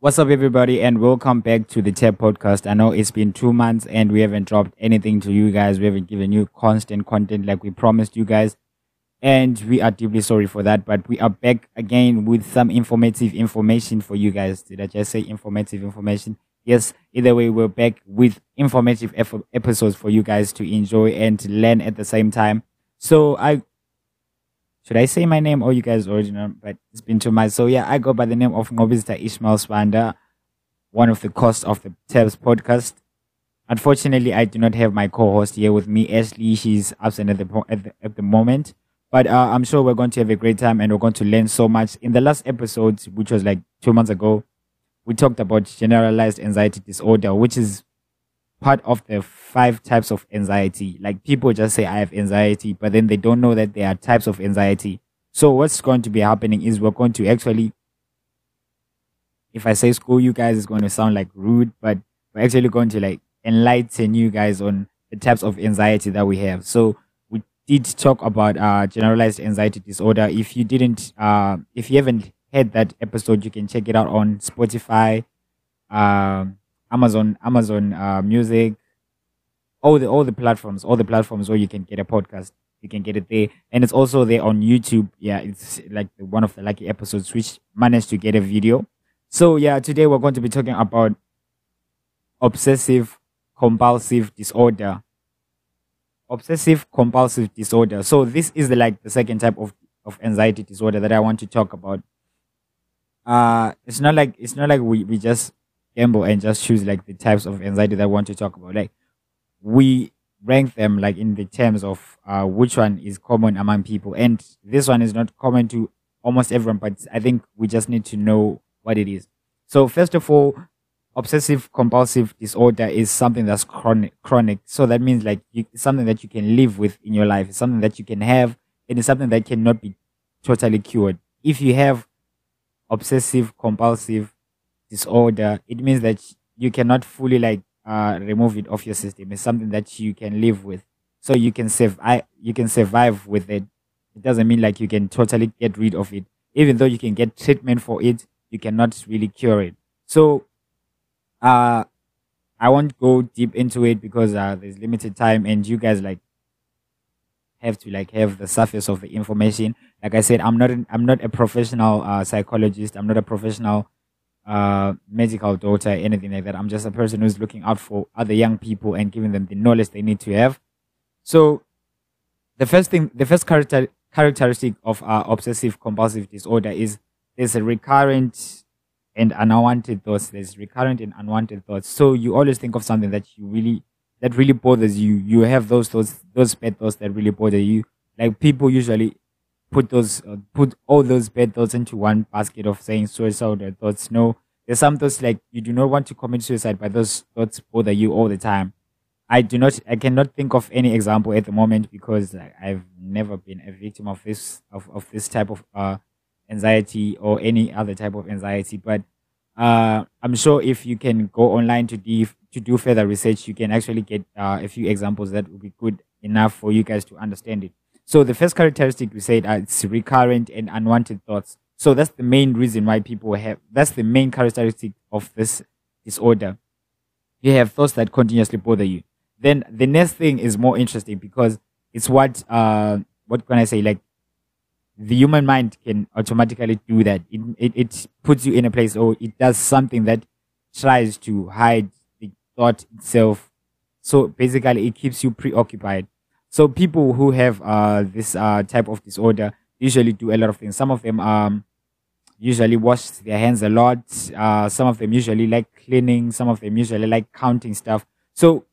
What's up, everybody, and welcome back to the Tap Podcast. I know it's been two months and we haven't dropped anything to you guys. We haven't given you constant content like we promised you guys. And we are deeply sorry for that, but we are back again with some informative information for you guys. Did I just say informative information? Yes, either way, we're back with informative episodes for you guys to enjoy and to learn at the same time. So I should I say my name or you guys already know? But it's been too much. So yeah, I go by the name of Nqobizitha Ishmael Sibanda, one of the hosts of the TABZ podcast. Unfortunately, I do not have my co-host here with me, Ashley. She's absent at the at the, at the moment, but uh, I'm sure we're going to have a great time and we're going to learn so much. In the last episode, which was like two months ago, we talked about generalized anxiety disorder, which is part of the five types of anxiety. Like people just say, I have anxiety, but then they don't know that there are types of anxiety. So what's going to be happening is we're going to actually, if I say school you guys, is going to sound like rude, but we're actually going to like enlighten you guys on the types of anxiety that we have. So we did talk about uh, generalized anxiety disorder. If you didn't, uh, if you haven't heard that episode, you can check it out on Spotify. Um, Amazon, Amazon uh, Music, all the all the platforms, all the platforms where you can get a podcast, you can get it there, and it's also there on YouTube. Yeah, it's like one of the lucky episodes which managed to get a video. So yeah, today we're going to be talking about obsessive compulsive disorder. Obsessive compulsive disorder. So this is the like the second type of of anxiety disorder that I want to talk about. Uh, it's not like it's not like we, we just gamble and just choose like the types of anxiety that I want to talk about. Like we rank them like in the terms of uh, which one is common among people, and this one is not common to almost everyone, but I think we just need to know what it is. So first of all, obsessive compulsive disorder is something that's chronic. Chronic. So that means like you, something that you can live with in your life. It's something that you can have, and it's something that cannot be totally cured. If you have obsessive compulsive disorder, it means that you cannot fully like uh, remove it off your system. It's something that you can live with. So you can I you can survive with it. It doesn't mean like you can totally get rid of it. Even though you can get treatment for it, you cannot really cure it. So uh I won't go deep into it because uh, there's limited time and you guys like have to like have the surface of the information. Like I said, I'm not an, I'm not a professional uh, psychologist. I'm not a professional uh, medical doctor, anything like that. I'm just a person who's looking out for other young people and giving them the knowledge they need to have. So, the first thing, the first character, characteristic of uh, obsessive compulsive disorder is there's a recurrent and unwanted thoughts. There's recurrent and unwanted thoughts. So you always think of something that you really that really bothers you. You have those thoughts, those bad thoughts that really bother you. Like people usually put those uh, put all those bad thoughts into one basket of saying suicide thoughts. No, there's some thoughts like you do not want to commit suicide, but those thoughts bother you all the time. I do not, I cannot think of any example at the moment because I've never been a victim of this of, of this type of uh, anxiety or any other type of anxiety. But uh, I'm sure if you can go online to do to do further research, you can actually get uh, a few examples that would be good enough for you guys to understand it. So the first characteristic we said uh, it's recurrent and unwanted thoughts. So that's the main reason why people have. That's the main characteristic of this disorder. You have thoughts that continuously bother you. Then the next thing is more interesting because it's what uh what can I say like the human mind can automatically do that. It, it, it puts you in a place or it does something that tries to hide the thought itself. So basically it keeps you preoccupied. So people who have uh, this uh, type of disorder usually do a lot of things. Some of them um, usually wash their hands a lot. Uh, some of them usually like cleaning. Some of them usually like counting stuff. So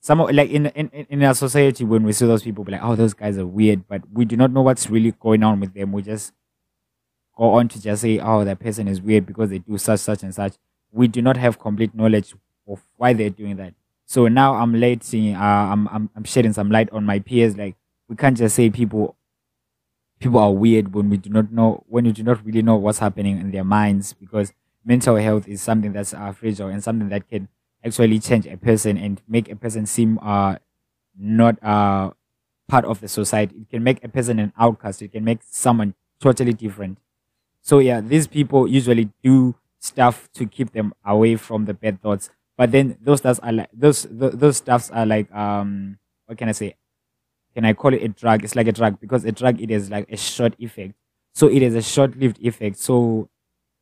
some of, like in, in in our society, when we see those people, we're like, oh, those guys are weird, but we do not know what's really going on with them. We just go on to just say, oh, that person is weird because they do such, such, and such. We do not have complete knowledge of why they're doing that. So now I'm letting, uh, I'm, I'm, I'm shedding some light on my peers. Like we can't just say people, people are weird when we do not know, when you do not really know what's happening in their minds because mental health is something that's uh, fragile and something that can actually change a person and make a person seem, uh, not, uh, part of the society. It can make a person an outcast. It can make someone totally different. So yeah, these people usually do stuff to keep them away from the bad thoughts. But then those stuffs are like those th- those stuffs are like um what can I say? Can I call it a drug? It's like a drug because a drug it is like a short effect. So it is a short lived effect. So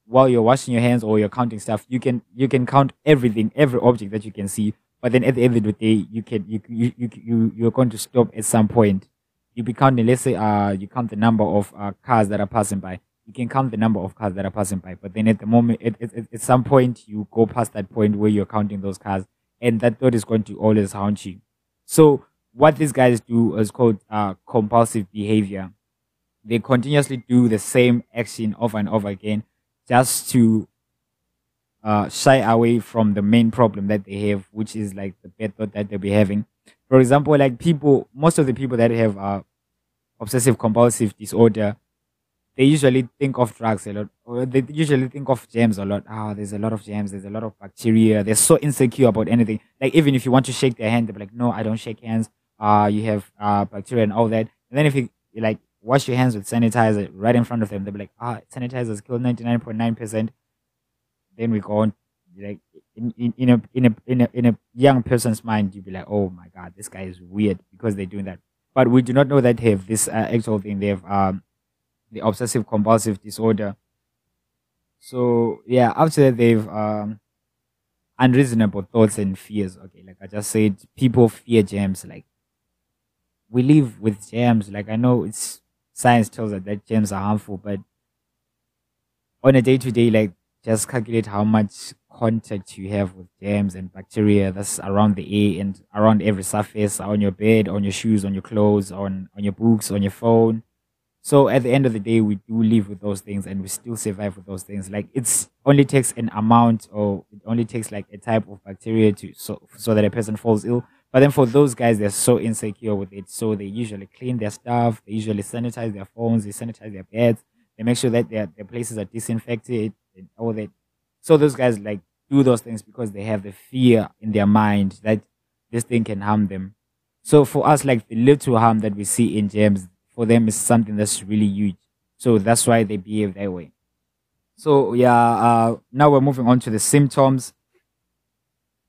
while you're washing your hands or you're counting stuff, you can you can count everything, every object that you can see. But then at the end of the day, you can you you you, you you're going to stop at some point. You be counting. Let's say uh you count the number of uh, cars that are passing by you can count the number of cars that are passing by. But then at the moment, at, at, at some point, you go past that point where you're counting those cars, and that thought is going to always haunt you. So what these guys do is called uh, compulsive behavior. They continuously do the same action over and over again, just to uh, shy away from the main problem that they have, which is like the bad thought that they'll be having. For example, like people, most of the people that have uh, obsessive compulsive disorder they usually think of drugs a lot, or they usually think of germs a lot. Ah, oh, there's a lot of germs, there's a lot of bacteria. They're so insecure about anything. Like even if you want to shake their hand, they're like, no, I don't shake hands. Uh, you have uh bacteria and all that. And then if you like wash your hands with sanitizer right in front of them, they'll be like, ah, sanitizers kill ninety nine point nine percent. Then we go on like in, in, in a in a in a in a young person's mind, you'd be like, oh my god, this guy is weird because they're doing that. But we do not know that they have this uh, actual thing. They have um the obsessive compulsive disorder. So yeah, after that they've um, unreasonable thoughts and fears. Okay, like I just said, people fear germs. Like we live with germs. Like I know it's science tells us that germs are harmful, but on a day to day, like just calculate how much contact you have with germs and bacteria that's around the air and around every surface, on your bed, on your shoes, on your clothes, on on your books, on your phone so at the end of the day, we do live with those things and we still survive with those things. Like it's only takes an amount or it only takes like a type of bacteria to so so that a person falls ill. But then for those guys, they're so insecure with it. So they usually clean their stuff. They usually sanitize their phones. They sanitize their beds. They make sure that their, their places are disinfected and all that. So those guys like do those things because they have the fear in their mind that this thing can harm them. So for us, like the little harm that we see in germs, for them is something that's really huge. So that's why they behave that way. So yeah, uh, now we're moving on to the symptoms.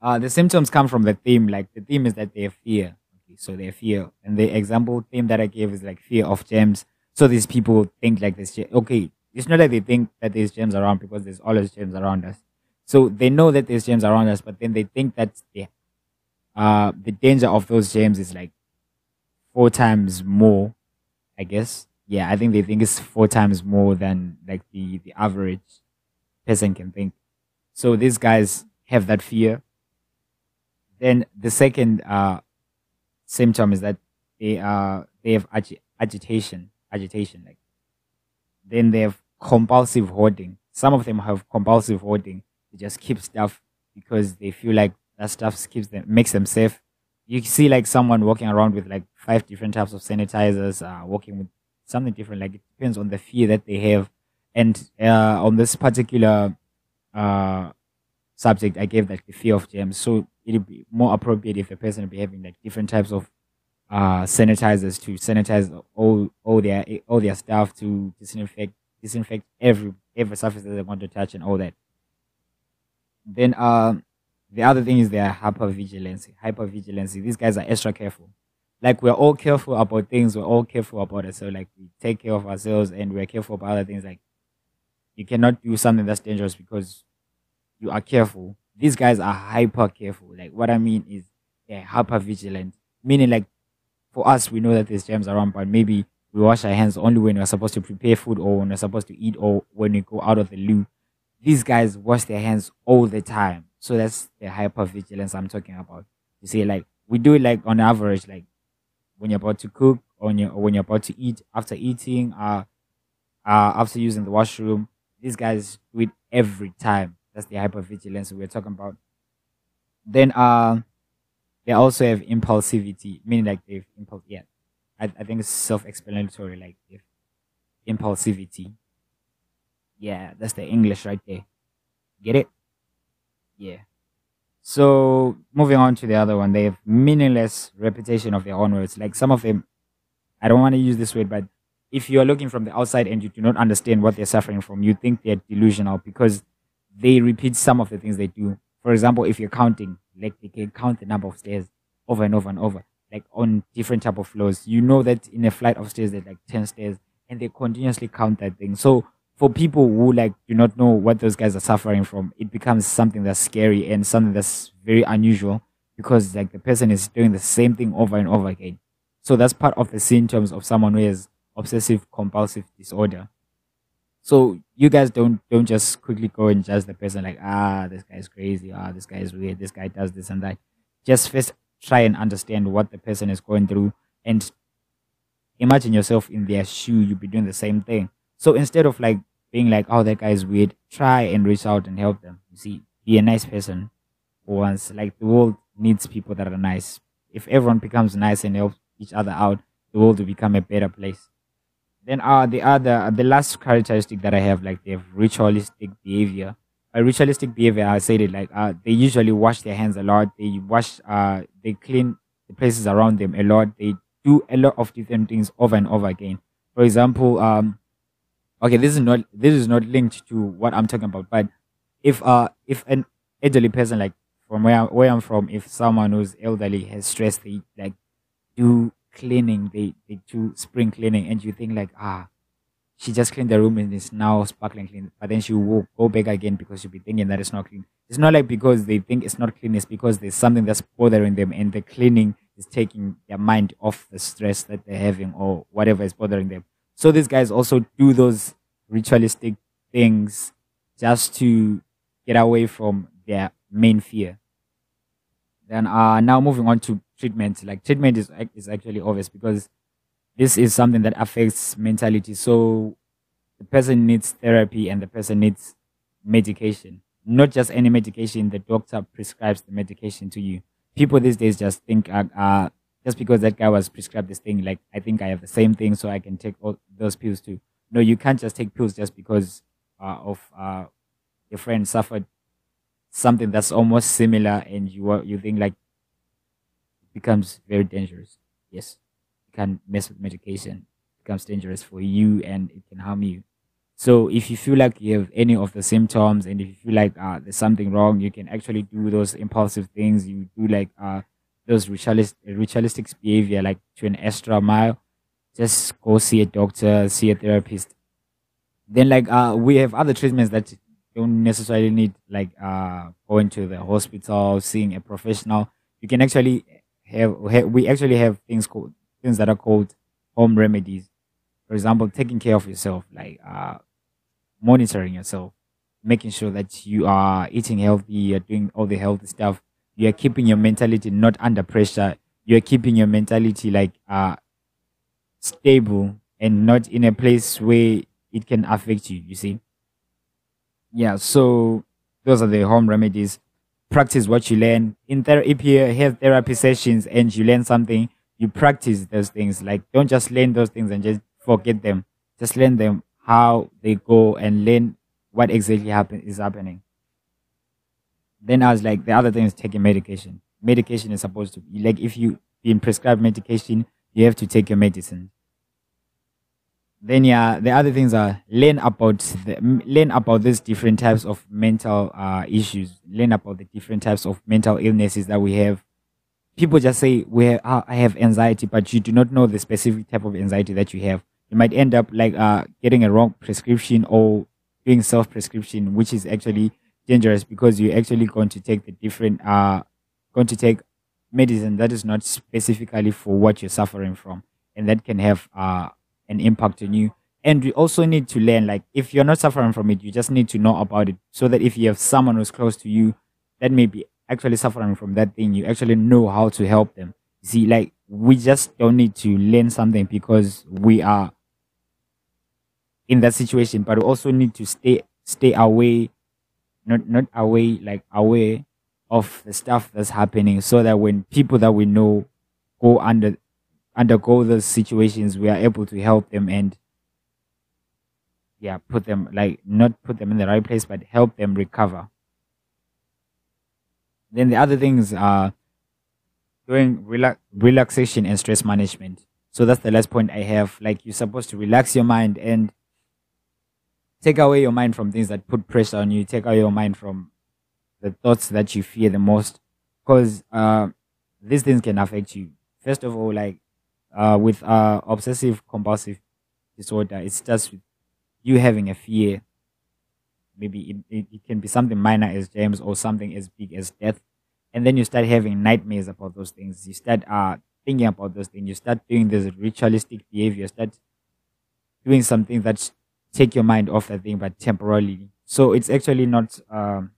Uh, the symptoms come from the theme. Like the theme is that they fear. Okay, so they fear, and the example theme that I gave is like fear of germs. So these people think like this. Okay, it's not that they think that there's germs around because there's always germs around us. So they know that there's germs around us, but then they think that the uh the danger of those germs is like four times more I guess. Yeah, I think they think it's four times more than like the the average person can think. So these guys have that fear. Then the second uh, symptom is that they uh they have agi- agitation, agitation. Like then they have compulsive hoarding. Some of them have compulsive hoarding. They just keep stuff because they feel like that stuff keeps them makes them safe you see like someone walking around with like five different types of sanitizers, uh, walking with something different. Like it depends on the fear that they have. And uh, on this particular uh, subject, I gave like the fear of germs. So it'd be more appropriate if a person be having like different types of uh, sanitizers to sanitize all all their all their stuff to disinfect disinfect every every surface that they want to touch and all that. Then uh, the other thing is their hypervigilance. Hypervigilance. These guys are extra careful. Like we're all careful about things. We're all careful about it. So like we take care of ourselves and we're careful about other things. Like you cannot do something that's dangerous because you are careful. These guys are hyper careful. Like what I mean is they're hyper vigilant. Meaning like for us, we know that there's germs around, but maybe we wash our hands only when we're supposed to prepare food or when we're supposed to eat or when we go out of the loo. These guys wash their hands all the time so that's the hyper vigilance I'm talking about. You see, like we do it like on average, like when you're about to cook or when you're, or when you're about to eat, after eating, uh, uh, after using the washroom. These guys do it every time. That's the hyper vigilance we're talking about. Then, uh, they also have impulsivity, meaning like they've impulse. Yeah, I, I think it's self-explanatory. Like if impulsivity. Yeah, that's the English right there. Get it? Yeah. So moving on to the other one, they have meaningless repetition of their own words. Like some of them, I don't want to use this word, but if you are looking from the outside and you do not understand what they're suffering from, you think they're delusional because they repeat some of the things they do. For example, if you're counting, like they can count the number of stairs over and over and over, like on different type of floors. You know that in a flight of stairs there's like ten stairs, and they continuously count that thing. So for people who like do not know what those guys are suffering from, it becomes something that's scary and something that's very unusual because like the person is doing the same thing over and over again. So that's part of the symptoms of someone who has obsessive compulsive disorder. So you guys don't don't just quickly go and judge the person like ah this guy is crazy ah this guy is weird this guy does this and that. Just first try and understand what the person is going through and imagine yourself in their shoe. You'll be doing the same thing. So instead of like being like oh that guy is weird, try and reach out and help them. You see, be a nice person for once. Like the world needs people that are nice. If everyone becomes nice and helps each other out, the world will become a better place. Then uh the other the last characteristic that I have like they have ritualistic behavior. By ritualistic behavior, I said it like uh they usually wash their hands a lot. They wash uh they clean the places around them a lot. They do a lot of different things over and over again. For example, um okay, this is not this is not linked to what I'm talking about, but if uh if an elderly person like from where where I'm from, if someone who's elderly has stress, they like do cleaning, they, they do spring cleaning, and you think like, ah, she just cleaned the room and it's now sparkling clean. But then she will go back again because she'll be thinking that it's not clean. It's not like because they think it's not clean, it's because there's something that's bothering them and the cleaning is taking their mind off the stress that they're having or whatever is bothering them. So these guys also do those ritualistic things just to get away from their main fear. Then uh now moving on to treatment. Like treatment is is actually obvious because this is something that affects mentality. So the person needs therapy and the person needs medication. Not just any medication. The doctor prescribes the medication to you. People these days just think, uh, uh just because that guy was prescribed this thing, like I think I have the same thing, so I can take all those pills too. No, you can't just take pills just because uh, of uh, your friend suffered something that's almost similar, and you you think like it becomes very dangerous. Yes, you can mess with medication. It becomes dangerous for you and it can harm you. So if you feel like you have any of the symptoms and if you feel like uh, there's something wrong, you can actually do those impulsive things. You do like uh, those ritualistic, ritualistic behavior, like to an extra mile. Just go see a doctor, see a therapist. Then like uh, we have other treatments that don't necessarily need like uh, going to the hospital, seeing a professional. You can actually have, have we actually have things called things that are called home remedies. For example, taking care of yourself, like uh, monitoring yourself, making sure that you are eating healthy, you're doing all the healthy stuff, you are keeping your mentality not under pressure, you are keeping your mentality like uh, stable and not in a place where it can affect you. You see, yeah. So those are the home remedies practice what you learn. In therapy, have therapy sessions and you learn something, you practice those things. Like don't just learn those things and just forget them. Just learn them how they go and learn what exactly happen is happening. Then I was like, the other thing is taking medication. Medication is supposed to be like if you been prescribed medication, you have to take your medicine. Then yeah the other things are learn about the, learn about these different types of mental uh, issues. Learn about the different types of mental illnesses that we have. People just say we have, i have anxiety but you do not know the specific type of anxiety that you have. You might end up like uh, getting a wrong prescription or doing self prescription which is actually dangerous because you're actually going to take the different uh going to take medicine that is not specifically for what you're suffering from and that can have uh an impact on you. And we also need to learn, like, if you're not suffering from it, you just need to know about it so that if you have someone who's close to you that may be actually suffering from that thing, you actually know how to help them. See, like, we just don't need to learn something because we are in that situation, but we also need to stay, stay away, not, not away, like, away of the stuff that's happening so that when people that we know go under undergo those situations, we are able to help them and yeah, put them like not put them in the right place, but help them recover. Then the other things are doing relax, relaxation and stress management. So that's the last point I have. Like you're supposed to relax your mind and take away your mind from things that put pressure on you. Take away your mind from the thoughts that you fear the most, because uh, these things can affect you. First of all, like uh, with uh, obsessive compulsive disorder, it's just you having a fear. Maybe it, it, it can be something minor as germs or something as big as death. And then you start having nightmares about those things. You start uh, thinking about those things. You start doing this ritualistic behavior. Start doing something that take your mind off that thing, but temporarily. So it's actually not um,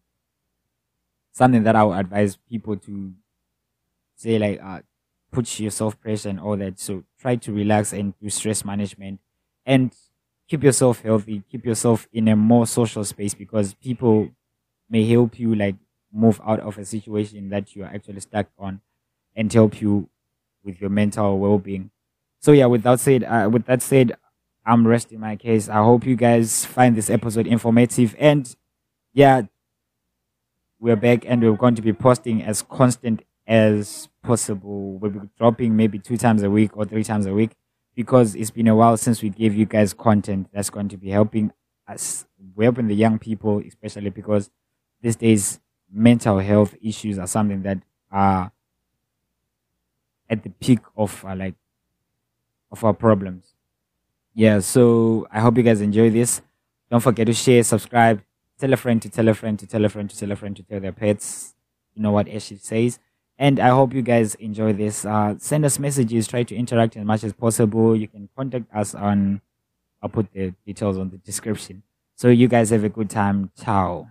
something that I would advise people to say like uh, put yourself pressure and all that. So try to relax and do stress management and keep yourself healthy. Keep yourself in a more social space because people may help you like move out of a situation that you are actually stuck on and help you with your mental well-being. So yeah, with that said, uh, with that said, I'm resting my case. I hope you guys find this episode informative and yeah, we're back and we're going to be posting as constant as possible. We'll be dropping maybe two times a week or three times a week because it's been a while since we gave you guys content that's going to be helping us, we're helping the young people, especially because these days mental health issues are something that are at the peak of uh, like of our problems. Yeah, so I hope you guys enjoy this. Don't forget to share, subscribe, tell a friend to tell a friend to tell a friend to tell a friend to tell their pets. You know what Ashi says. And I hope you guys enjoy this. Uh, send us messages, try to interact as much as possible. You can contact us on, I'll put the details on the description. So you guys have a good time. Ciao.